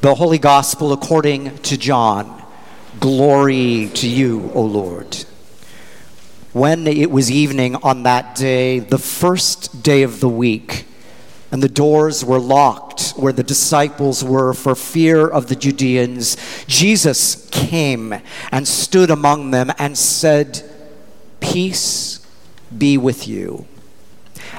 The Holy Gospel according to John. Glory to you, O Lord. When it was evening on that day, the first day of the week, and the doors were locked where the disciples were for fear of the Judeans, Jesus came and stood among them and said, Peace be with you.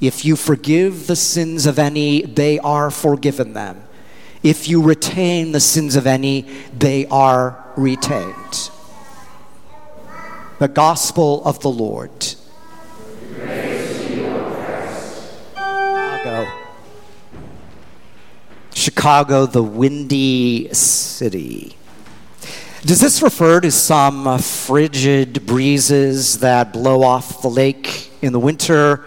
If you forgive the sins of any, they are forgiven them. If you retain the sins of any, they are retained. The Gospel of the Lord. Chicago. Chicago, the windy city. Does this refer to some frigid breezes that blow off the lake in the winter?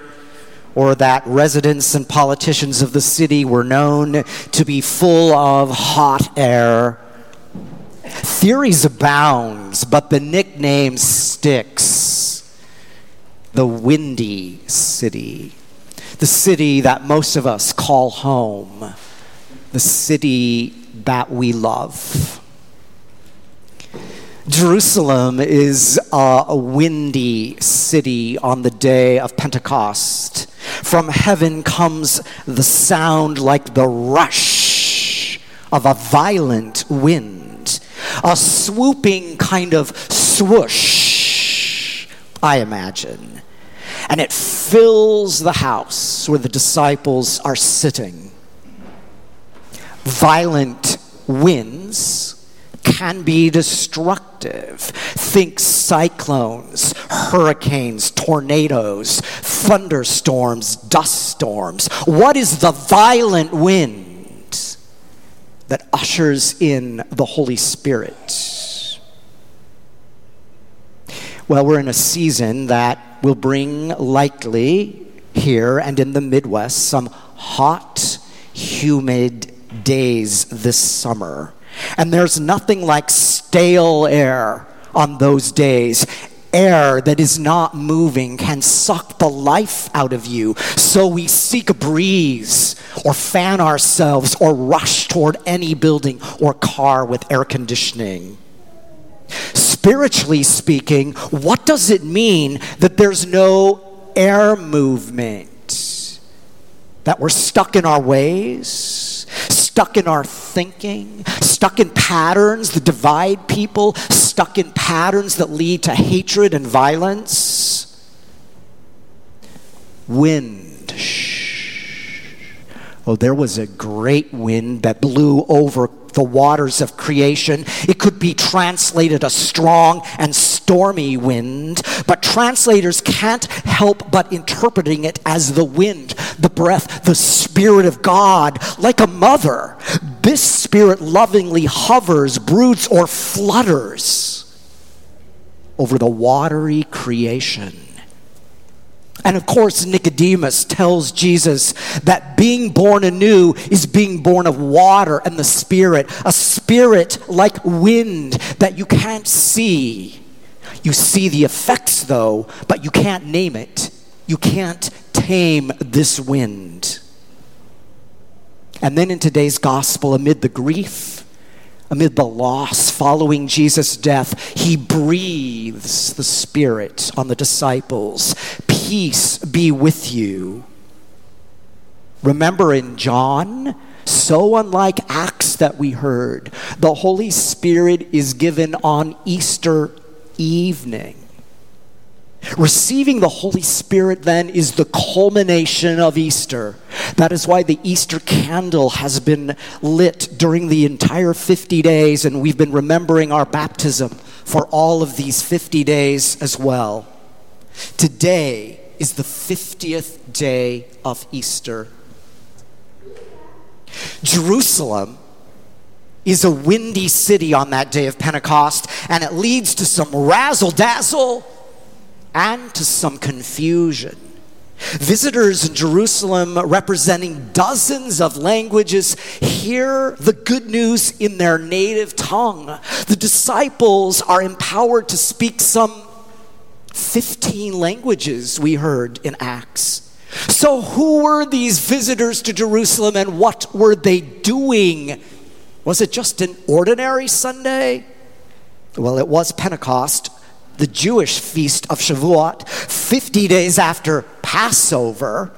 Or that residents and politicians of the city were known to be full of hot air. Theories abound, but the nickname sticks. The Windy City, the city that most of us call home, the city that we love. Jerusalem is a windy city on the day of Pentecost. From heaven comes the sound like the rush of a violent wind, a swooping kind of swoosh, I imagine. And it fills the house where the disciples are sitting. Violent winds can be destructive. Think cyclones, hurricanes, tornadoes, thunderstorms, dust storms. What is the violent wind that ushers in the Holy Spirit? Well, we're in a season that will bring likely here and in the Midwest some hot, humid days this summer. And there's nothing like stale air on those days. Air that is not moving can suck the life out of you. So we seek a breeze or fan ourselves or rush toward any building or car with air conditioning. Spiritually speaking, what does it mean that there's no air movement? That we're stuck in our ways? stuck in our thinking, stuck in patterns that divide people, stuck in patterns that lead to hatred and violence. Wind. Oh, there was a great wind that blew over the waters of creation. It could be translated a strong and stormy wind, but translators can't help but interpreting it as the wind, the breath, the Spirit of God, like a mother. This Spirit lovingly hovers, broods, or flutters over the watery creation. And of course, Nicodemus tells Jesus that being born anew is being born of water and the Spirit, a spirit like wind that you can't see. You see the effects, though, but you can't name it. You can't tame this wind. And then in today's gospel, amid the grief, amid the loss following Jesus' death, he breathes the Spirit on the disciples. Peace be with you. Remember in John, so unlike Acts that we heard, the Holy Spirit is given on Easter evening. Receiving the Holy Spirit then is the culmination of Easter. That is why the Easter candle has been lit during the entire 50 days, and we've been remembering our baptism for all of these 50 days as well. Today is the 50th day of Easter. Jerusalem is a windy city on that day of Pentecost, and it leads to some razzle dazzle and to some confusion. Visitors in Jerusalem, representing dozens of languages, hear the good news in their native tongue. The disciples are empowered to speak some 15 languages, we heard in Acts. So, who were these visitors to Jerusalem and what were they doing? Was it just an ordinary Sunday? Well, it was Pentecost, the Jewish feast of Shavuot, 50 days after Passover.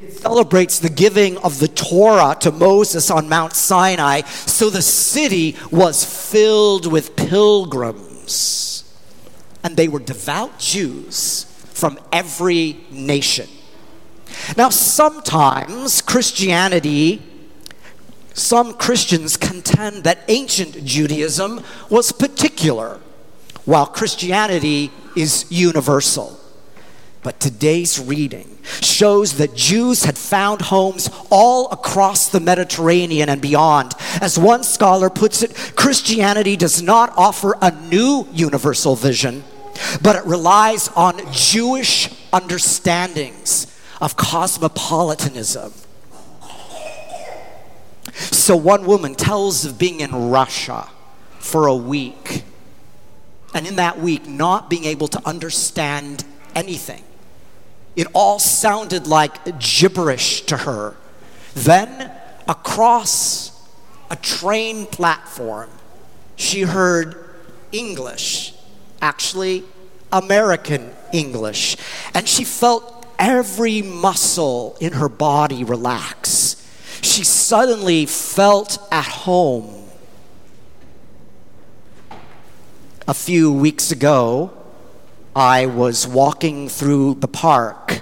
It celebrates the giving of the Torah to Moses on Mount Sinai, so the city was filled with pilgrims. And they were devout Jews from every nation. Now, sometimes Christianity, some Christians contend that ancient Judaism was particular, while Christianity is universal. But today's reading shows that Jews had found homes all across the Mediterranean and beyond. As one scholar puts it, Christianity does not offer a new universal vision, but it relies on Jewish understandings of cosmopolitanism. So one woman tells of being in Russia for a week, and in that week, not being able to understand anything. It all sounded like gibberish to her. Then, across a train platform, she heard English, actually, American English, and she felt every muscle in her body relax. She suddenly felt at home. A few weeks ago, I was walking through the park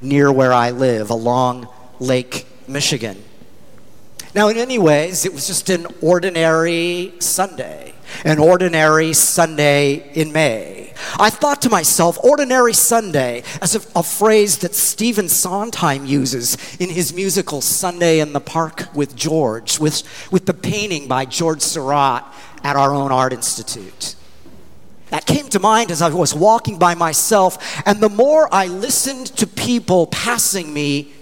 near where I live along Lake Michigan. Now, in many ways, it was just an ordinary Sunday, an ordinary Sunday in May. I thought to myself, ordinary Sunday, as a, a phrase that Stephen Sondheim uses in his musical Sunday in the Park with George, with, with the painting by George Seurat at our own art institute. That came to mind as I was walking by myself, and the more I listened to people passing me,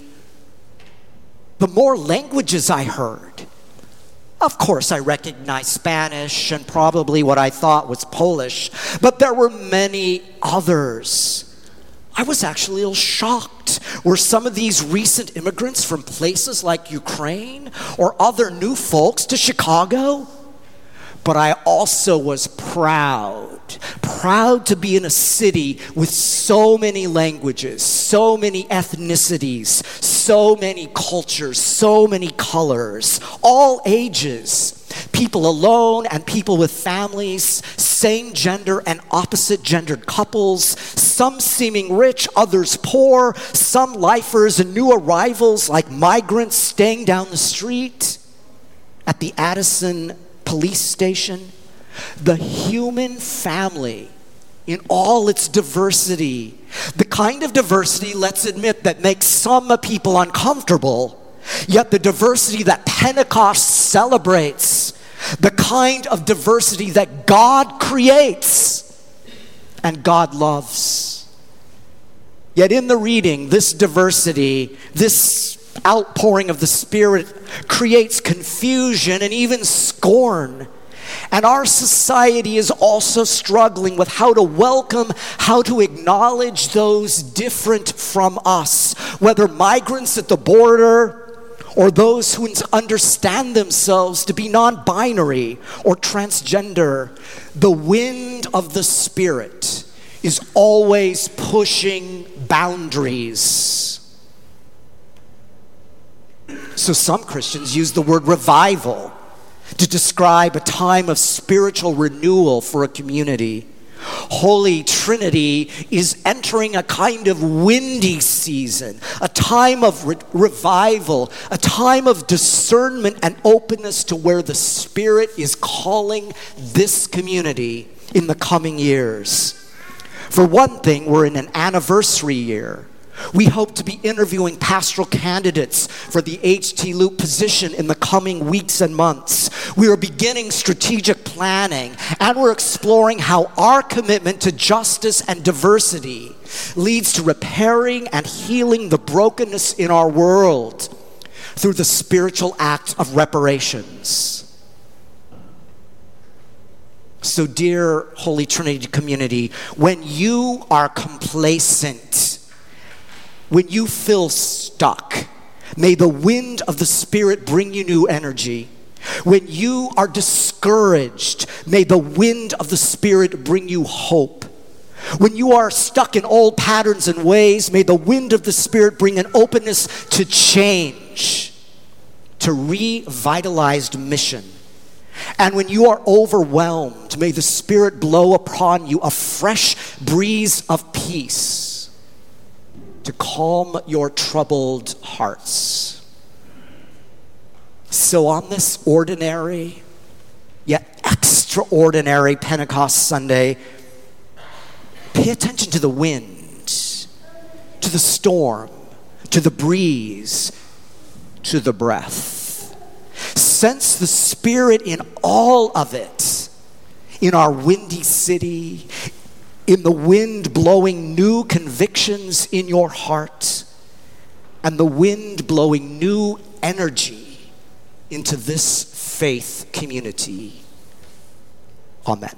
the more languages I heard. Of course, I recognized Spanish and probably what I thought was Polish, but there were many others. I was actually a little shocked. Were some of these recent immigrants from places like Ukraine or other new folks to Chicago? But I also was proud proud to be in a city with so many languages, so many ethnicities, so many cultures, so many colors, all ages. People alone and people with families, same gender and opposite gendered couples, some seeming rich, others poor, some lifers and new arrivals like migrants staying down the street at the Addison police station the human family in all its diversity, the kind of diversity, let's admit, that makes some people uncomfortable, yet the diversity that Pentecost celebrates, the kind of diversity that God creates and God loves. Yet in the reading, this diversity, this outpouring of the Spirit creates confusion and even scorn and our society is also struggling with how to welcome, how to acknowledge those different from us, whether migrants at the border or those who understand themselves to be non binary or transgender. The wind of the Spirit is always pushing boundaries. So some Christians use the word revival to describe a time of spiritual renewal for a community. Holy Trinity is entering a kind of windy season, a time of re- revival, a time of discernment and openness to where the Spirit is calling this community in the coming years. For one thing, we're in an anniversary year. We hope to be interviewing pastoral candidates for the HT Loop position in the coming weeks and months. We are beginning strategic planning and we're exploring how our commitment to justice and diversity leads to repairing and healing the brokenness in our world through the spiritual act of reparations. So, dear Holy Trinity community, when you are complacent, when you feel stuck, may the wind of the Spirit bring you new energy. When you are discouraged, may the wind of the Spirit bring you hope. When you are stuck in old patterns and ways, may the wind of the Spirit bring an openness to change, to revitalized mission. And when you are overwhelmed, may the Spirit blow upon you a fresh breeze of peace to calm your troubled hearts. So, on this ordinary yet extraordinary Pentecost Sunday, pay attention to the wind, to the storm, to the breeze, to the breath sense the Spirit in all of it. In our windy city, in the wind blowing new convictions in your heart, and the wind blowing new energy into this faith community. Amen.